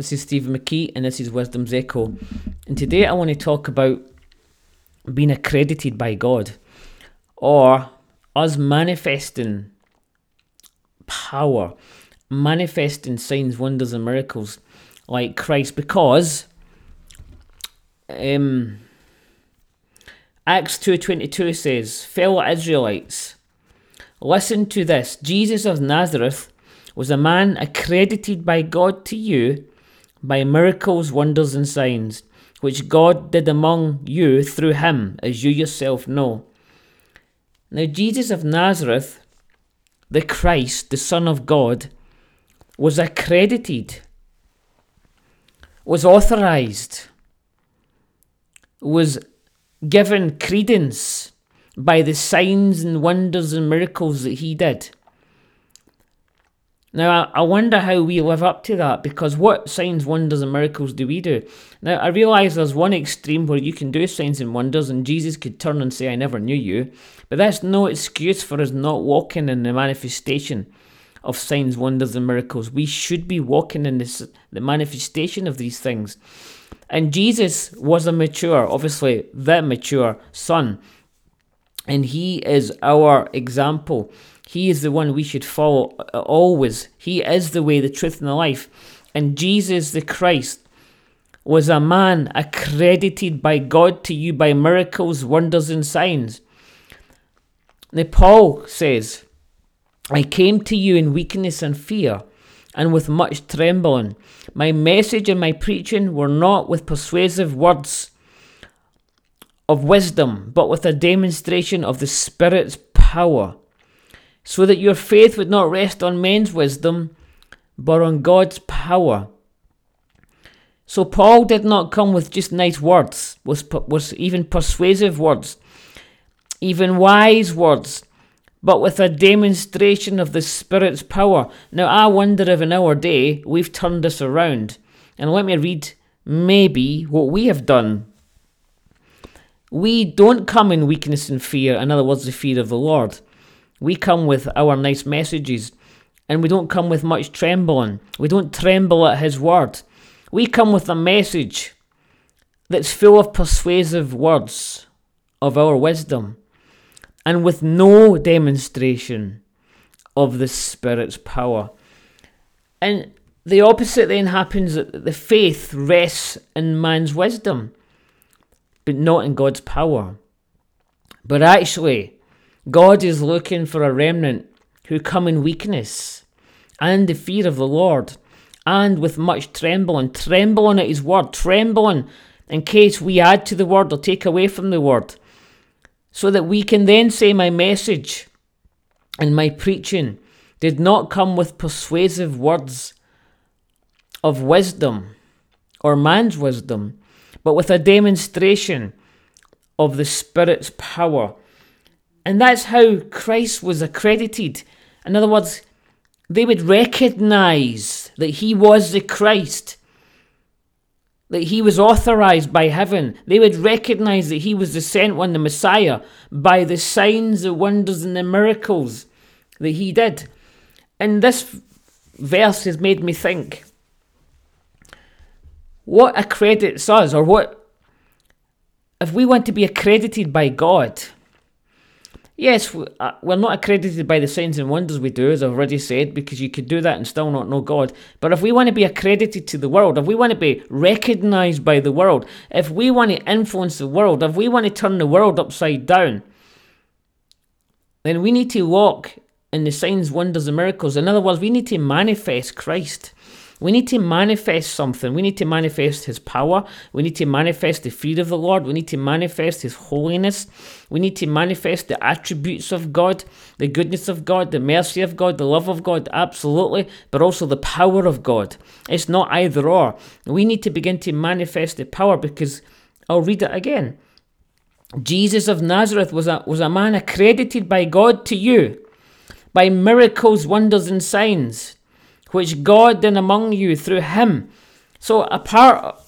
This is Stephen McKee, and this is Wisdom's Echo. And today I want to talk about being accredited by God or us manifesting power, manifesting signs, wonders, and miracles like Christ because um, Acts 2.22 says, Fellow Israelites, listen to this. Jesus of Nazareth was a man accredited by God to you by miracles, wonders, and signs, which God did among you through him, as you yourself know. Now, Jesus of Nazareth, the Christ, the Son of God, was accredited, was authorized, was given credence by the signs and wonders and miracles that he did. Now, I wonder how we live up to that because what signs, wonders, and miracles do we do? Now, I realise there's one extreme where you can do signs and wonders and Jesus could turn and say, I never knew you. But that's no excuse for us not walking in the manifestation of signs, wonders, and miracles. We should be walking in this, the manifestation of these things. And Jesus was a mature, obviously, the mature son. And he is our example. He is the one we should follow uh, always. He is the way, the truth, and the life. And Jesus the Christ was a man accredited by God to you by miracles, wonders, and signs. Now, Paul says, I came to you in weakness and fear, and with much trembling. My message and my preaching were not with persuasive words of wisdom, but with a demonstration of the Spirit's power so that your faith would not rest on men's wisdom, but on God's power. So Paul did not come with just nice words, was, was even persuasive words, even wise words, but with a demonstration of the Spirit's power. Now I wonder if in our day we've turned this around. And let me read maybe what we have done. We don't come in weakness and fear, in other words, the fear of the Lord. We come with our nice messages, and we don't come with much trembling. We don't tremble at His word. We come with a message that's full of persuasive words of our wisdom, and with no demonstration of the Spirit's power. And the opposite then happens that the faith rests in man's wisdom, but not in God's power. But actually, God is looking for a remnant who come in weakness and the fear of the Lord and with much trembling, trembling at his word, trembling in case we add to the word or take away from the word, so that we can then say, My message and my preaching did not come with persuasive words of wisdom or man's wisdom, but with a demonstration of the Spirit's power and that's how Christ was accredited. In other words, they would recognize that he was the Christ, that he was authorized by heaven. They would recognize that he was the sent one, the Messiah, by the signs, the wonders, and the miracles that he did. And this verse has made me think what accredits us, or what, if we want to be accredited by God, Yes, uh, we're not accredited by the signs and wonders we do, as I've already said, because you could do that and still not know God. But if we want to be accredited to the world, if we want to be recognized by the world, if we want to influence the world, if we want to turn the world upside down, then we need to walk in the signs, wonders, and miracles. In other words, we need to manifest Christ. We need to manifest something. We need to manifest His power. We need to manifest the fear of the Lord. We need to manifest His holiness. We need to manifest the attributes of God, the goodness of God, the mercy of God, the love of God, absolutely, but also the power of God. It's not either or. We need to begin to manifest the power because I'll read it again. Jesus of Nazareth was a, was a man accredited by God to you by miracles, wonders, and signs which God did among you through him. So a part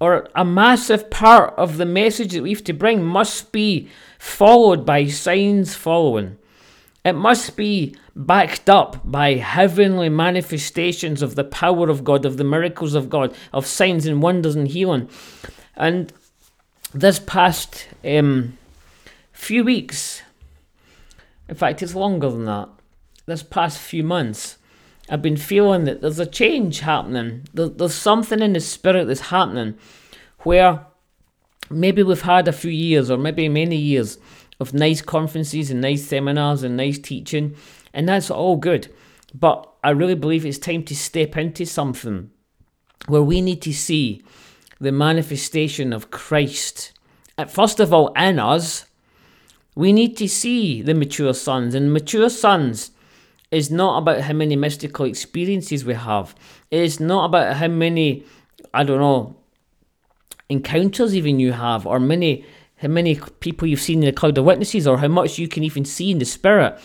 or a massive part of the message that we have to bring must be followed by signs following. It must be backed up by heavenly manifestations of the power of God, of the miracles of God, of signs and wonders and healing. And this past um, few weeks, in fact, it's longer than that, this past few months, I've been feeling that there's a change happening. there's something in the spirit that's happening where maybe we've had a few years or maybe many years of nice conferences and nice seminars and nice teaching, and that's all good. But I really believe it's time to step into something where we need to see the manifestation of Christ. Uh, first of all, in us, we need to see the mature sons, and mature sons is not about how many mystical experiences we have. It's not about how many, I don't know, encounters even you have, or many how many people you've seen in the cloud of witnesses, or how much you can even see in the spirit.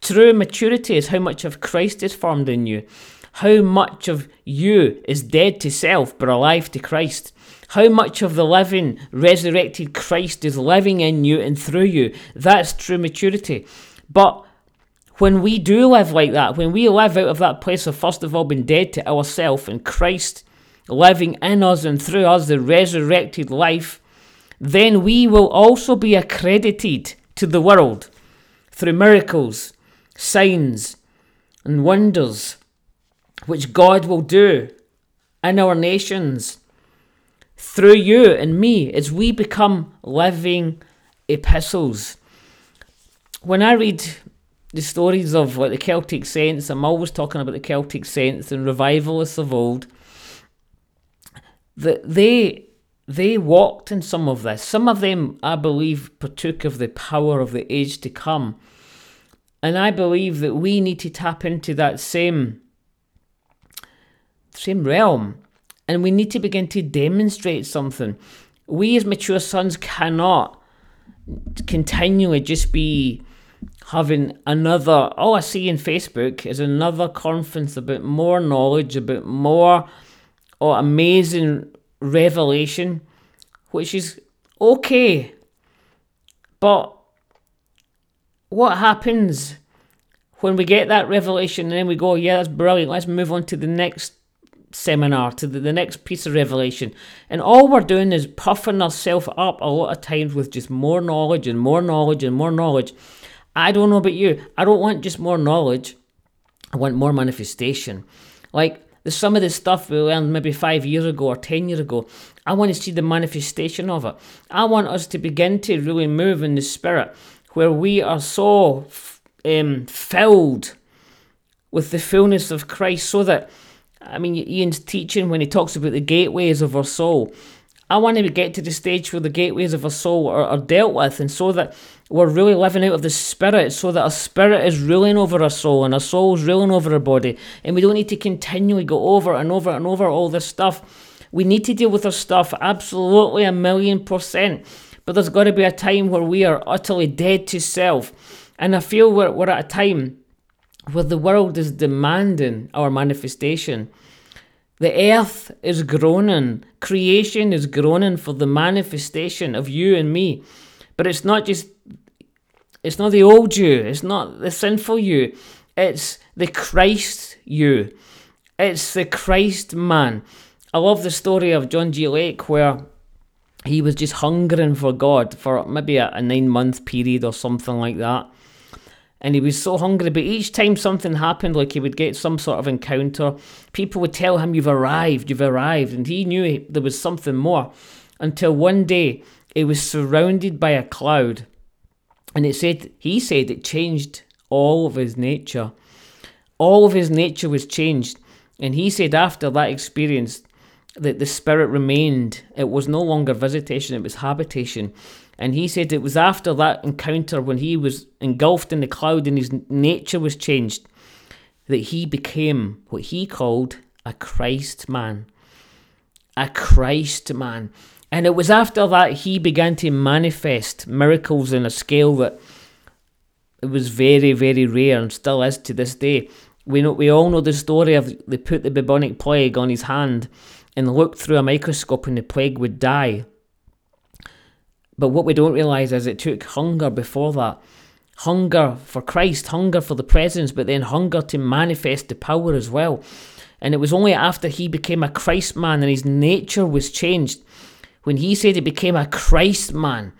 True maturity is how much of Christ is formed in you, how much of you is dead to self but alive to Christ. How much of the living, resurrected Christ is living in you and through you. That's true maturity. But when we do live like that, when we live out of that place of first of all being dead to ourselves and Christ living in us and through us the resurrected life, then we will also be accredited to the world through miracles, signs, and wonders which God will do in our nations through you and me as we become living epistles. When I read the stories of like the Celtic saints, I'm always talking about the Celtic saints and revivalists of old. That they they walked in some of this. Some of them, I believe, partook of the power of the age to come. And I believe that we need to tap into that same same realm. And we need to begin to demonstrate something. We as mature sons cannot continually just be having another all I see in Facebook is another conference about more knowledge, about more oh, amazing revelation, which is okay. But what happens when we get that revelation and then we go, yeah, that's brilliant, let's move on to the next seminar, to the, the next piece of revelation. And all we're doing is puffing ourselves up a lot of times with just more knowledge and more knowledge and more knowledge. I don't know about you. I don't want just more knowledge. I want more manifestation. Like there's some of the stuff we learned maybe five years ago or ten years ago. I want to see the manifestation of it. I want us to begin to really move in the spirit where we are so um, filled with the fullness of Christ so that, I mean, Ian's teaching when he talks about the gateways of our soul. I want to get to the stage where the gateways of our soul are, are dealt with, and so that we're really living out of the spirit, so that our spirit is ruling over our soul, and our soul is ruling over our body, and we don't need to continually go over and over and over all this stuff. We need to deal with our stuff absolutely a million percent, but there's got to be a time where we are utterly dead to self, and I feel we're, we're at a time where the world is demanding our manifestation. The earth is groaning, creation is groaning for the manifestation of you and me. But it's not just, it's not the old you, it's not the sinful you, it's the Christ you. It's the Christ man. I love the story of John G. Lake where he was just hungering for God for maybe a, a nine month period or something like that and he was so hungry. But each time something happened, like he would get some sort of encounter, people would tell him, You've arrived, you've arrived. And he knew there was something more until one day he was surrounded by a cloud. And it said, he said it changed all of his nature. All of his nature was changed. And he said after that experience that the spirit remained. It was no longer visitation, it was habitation. And he said it was after that encounter when he was engulfed in the cloud and his nature was changed that he became what he called a Christ man. A Christ man. And it was after that he began to manifest miracles in a scale that it was very, very rare and still is to this day. We know we all know the story of they put the bubonic plague on his hand and looked through a microscope and the plague would die. But what we don't realise is it took hunger before that. hunger for Christ, hunger for the presence, but then hunger to manifest the power as well. And it was only after he became a Christ man and his nature was changed, when he said he became a Christ man.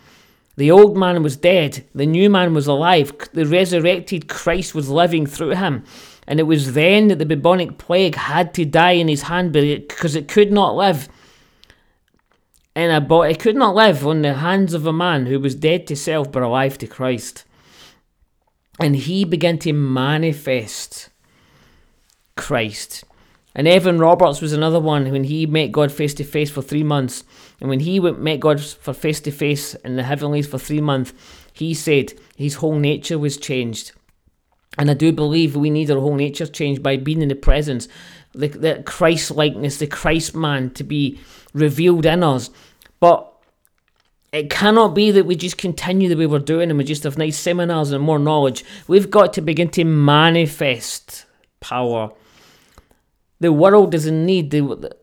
The old man was dead, the new man was alive, the resurrected Christ was living through him. And it was then that the bubonic plague had to die in his hand because it could not live in a body. It could not live on the hands of a man who was dead to self but alive to Christ. And he began to manifest Christ. And Evan Roberts was another one when he met God face to face for three months. And when he met God for face to face in the heavenlies for three months, he said his whole nature was changed. And I do believe we need our whole nature changed by being in the presence, the, the Christ likeness, the Christ man to be revealed in us. But it cannot be that we just continue the way we're doing and we just have nice seminars and more knowledge. We've got to begin to manifest power. The world is in need.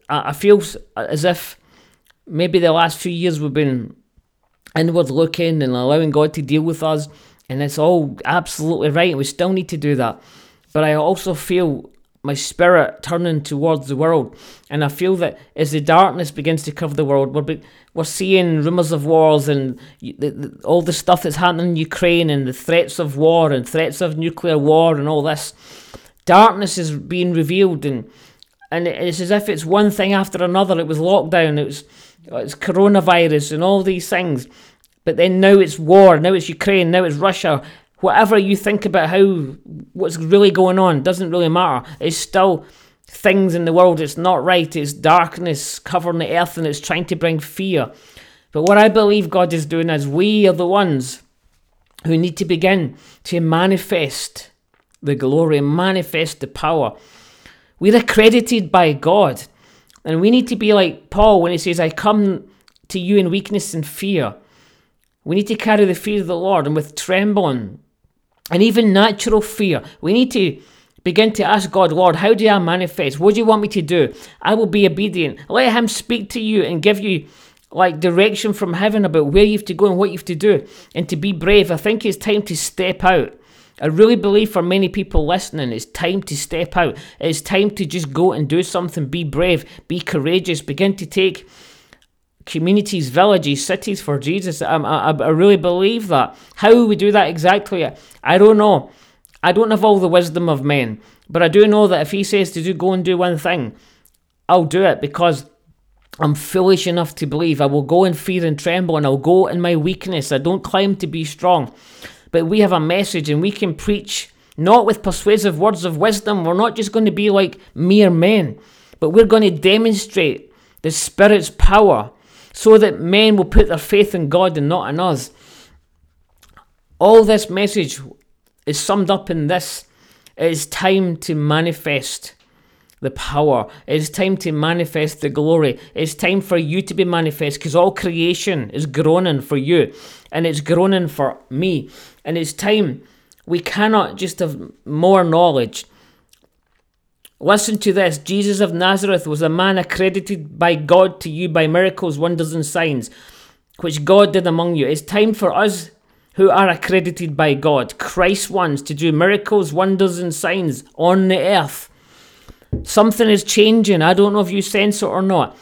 I feel as if maybe the last few years we've been inward looking and allowing God to deal with us and it's all absolutely right. We still need to do that. But I also feel my spirit turning towards the world. And I feel that as the darkness begins to cover the world, we're, we're seeing rumours of wars and the, the, all the stuff that's happening in Ukraine and the threats of war and threats of nuclear war and all this. Darkness is being revealed and and it's as if it's one thing after another. It was lockdown, it was it's coronavirus and all these things. But then now it's war, now it's Ukraine, now it's Russia. Whatever you think about how what's really going on doesn't really matter. It's still things in the world. It's not right. It's darkness covering the earth and it's trying to bring fear. But what I believe God is doing is we are the ones who need to begin to manifest the glory, manifest the power. We're accredited by God. And we need to be like Paul when he says, I come to you in weakness and fear. We need to carry the fear of the Lord and with trembling and even natural fear. We need to begin to ask God, Lord, how do I manifest? What do you want me to do? I will be obedient. Let Him speak to you and give you like direction from heaven about where you have to go and what you have to do and to be brave. I think it's time to step out. I really believe for many people listening, it's time to step out. It's time to just go and do something. Be brave, be courageous, begin to take communities, villages, cities for Jesus. Um, I, I, I really believe that. How we do that exactly, I don't know. I don't have all the wisdom of men, but I do know that if he says to do go and do one thing, I'll do it because I'm foolish enough to believe I will go in fear and tremble and I'll go in my weakness. I don't claim to be strong, but we have a message and we can preach not with persuasive words of wisdom. We're not just going to be like mere men, but we're going to demonstrate the Spirit's power so that men will put their faith in God and not in us. All this message is summed up in this it is time to manifest the power. It is time to manifest the glory. It's time for you to be manifest because all creation is groaning for you and it's groaning for me. And it's time we cannot just have more knowledge. Listen to this Jesus of Nazareth was a man accredited by God to you by miracles, wonders, and signs, which God did among you. It's time for us who are accredited by God, Christ ones, to do miracles, wonders, and signs on the earth. Something is changing. I don't know if you sense it or not,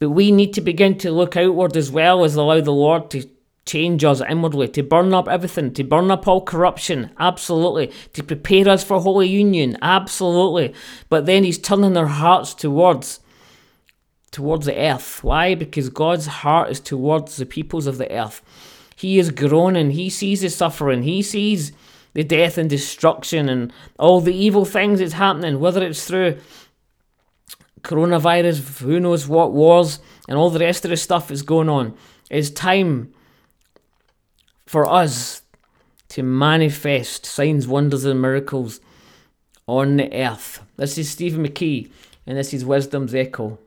but we need to begin to look outward as well as allow the Lord to change us inwardly, to burn up everything, to burn up all corruption, absolutely, to prepare us for holy union, absolutely. But then he's turning our hearts towards towards the earth. Why? Because God's heart is towards the peoples of the earth. He is groaning, he sees the suffering, he sees the death and destruction and all the evil things that's happening, whether it's through coronavirus, who knows what wars, and all the rest of the stuff is going on. It's time for us to manifest signs, wonders, and miracles on the earth. This is Stephen McKee, and this is Wisdom's Echo.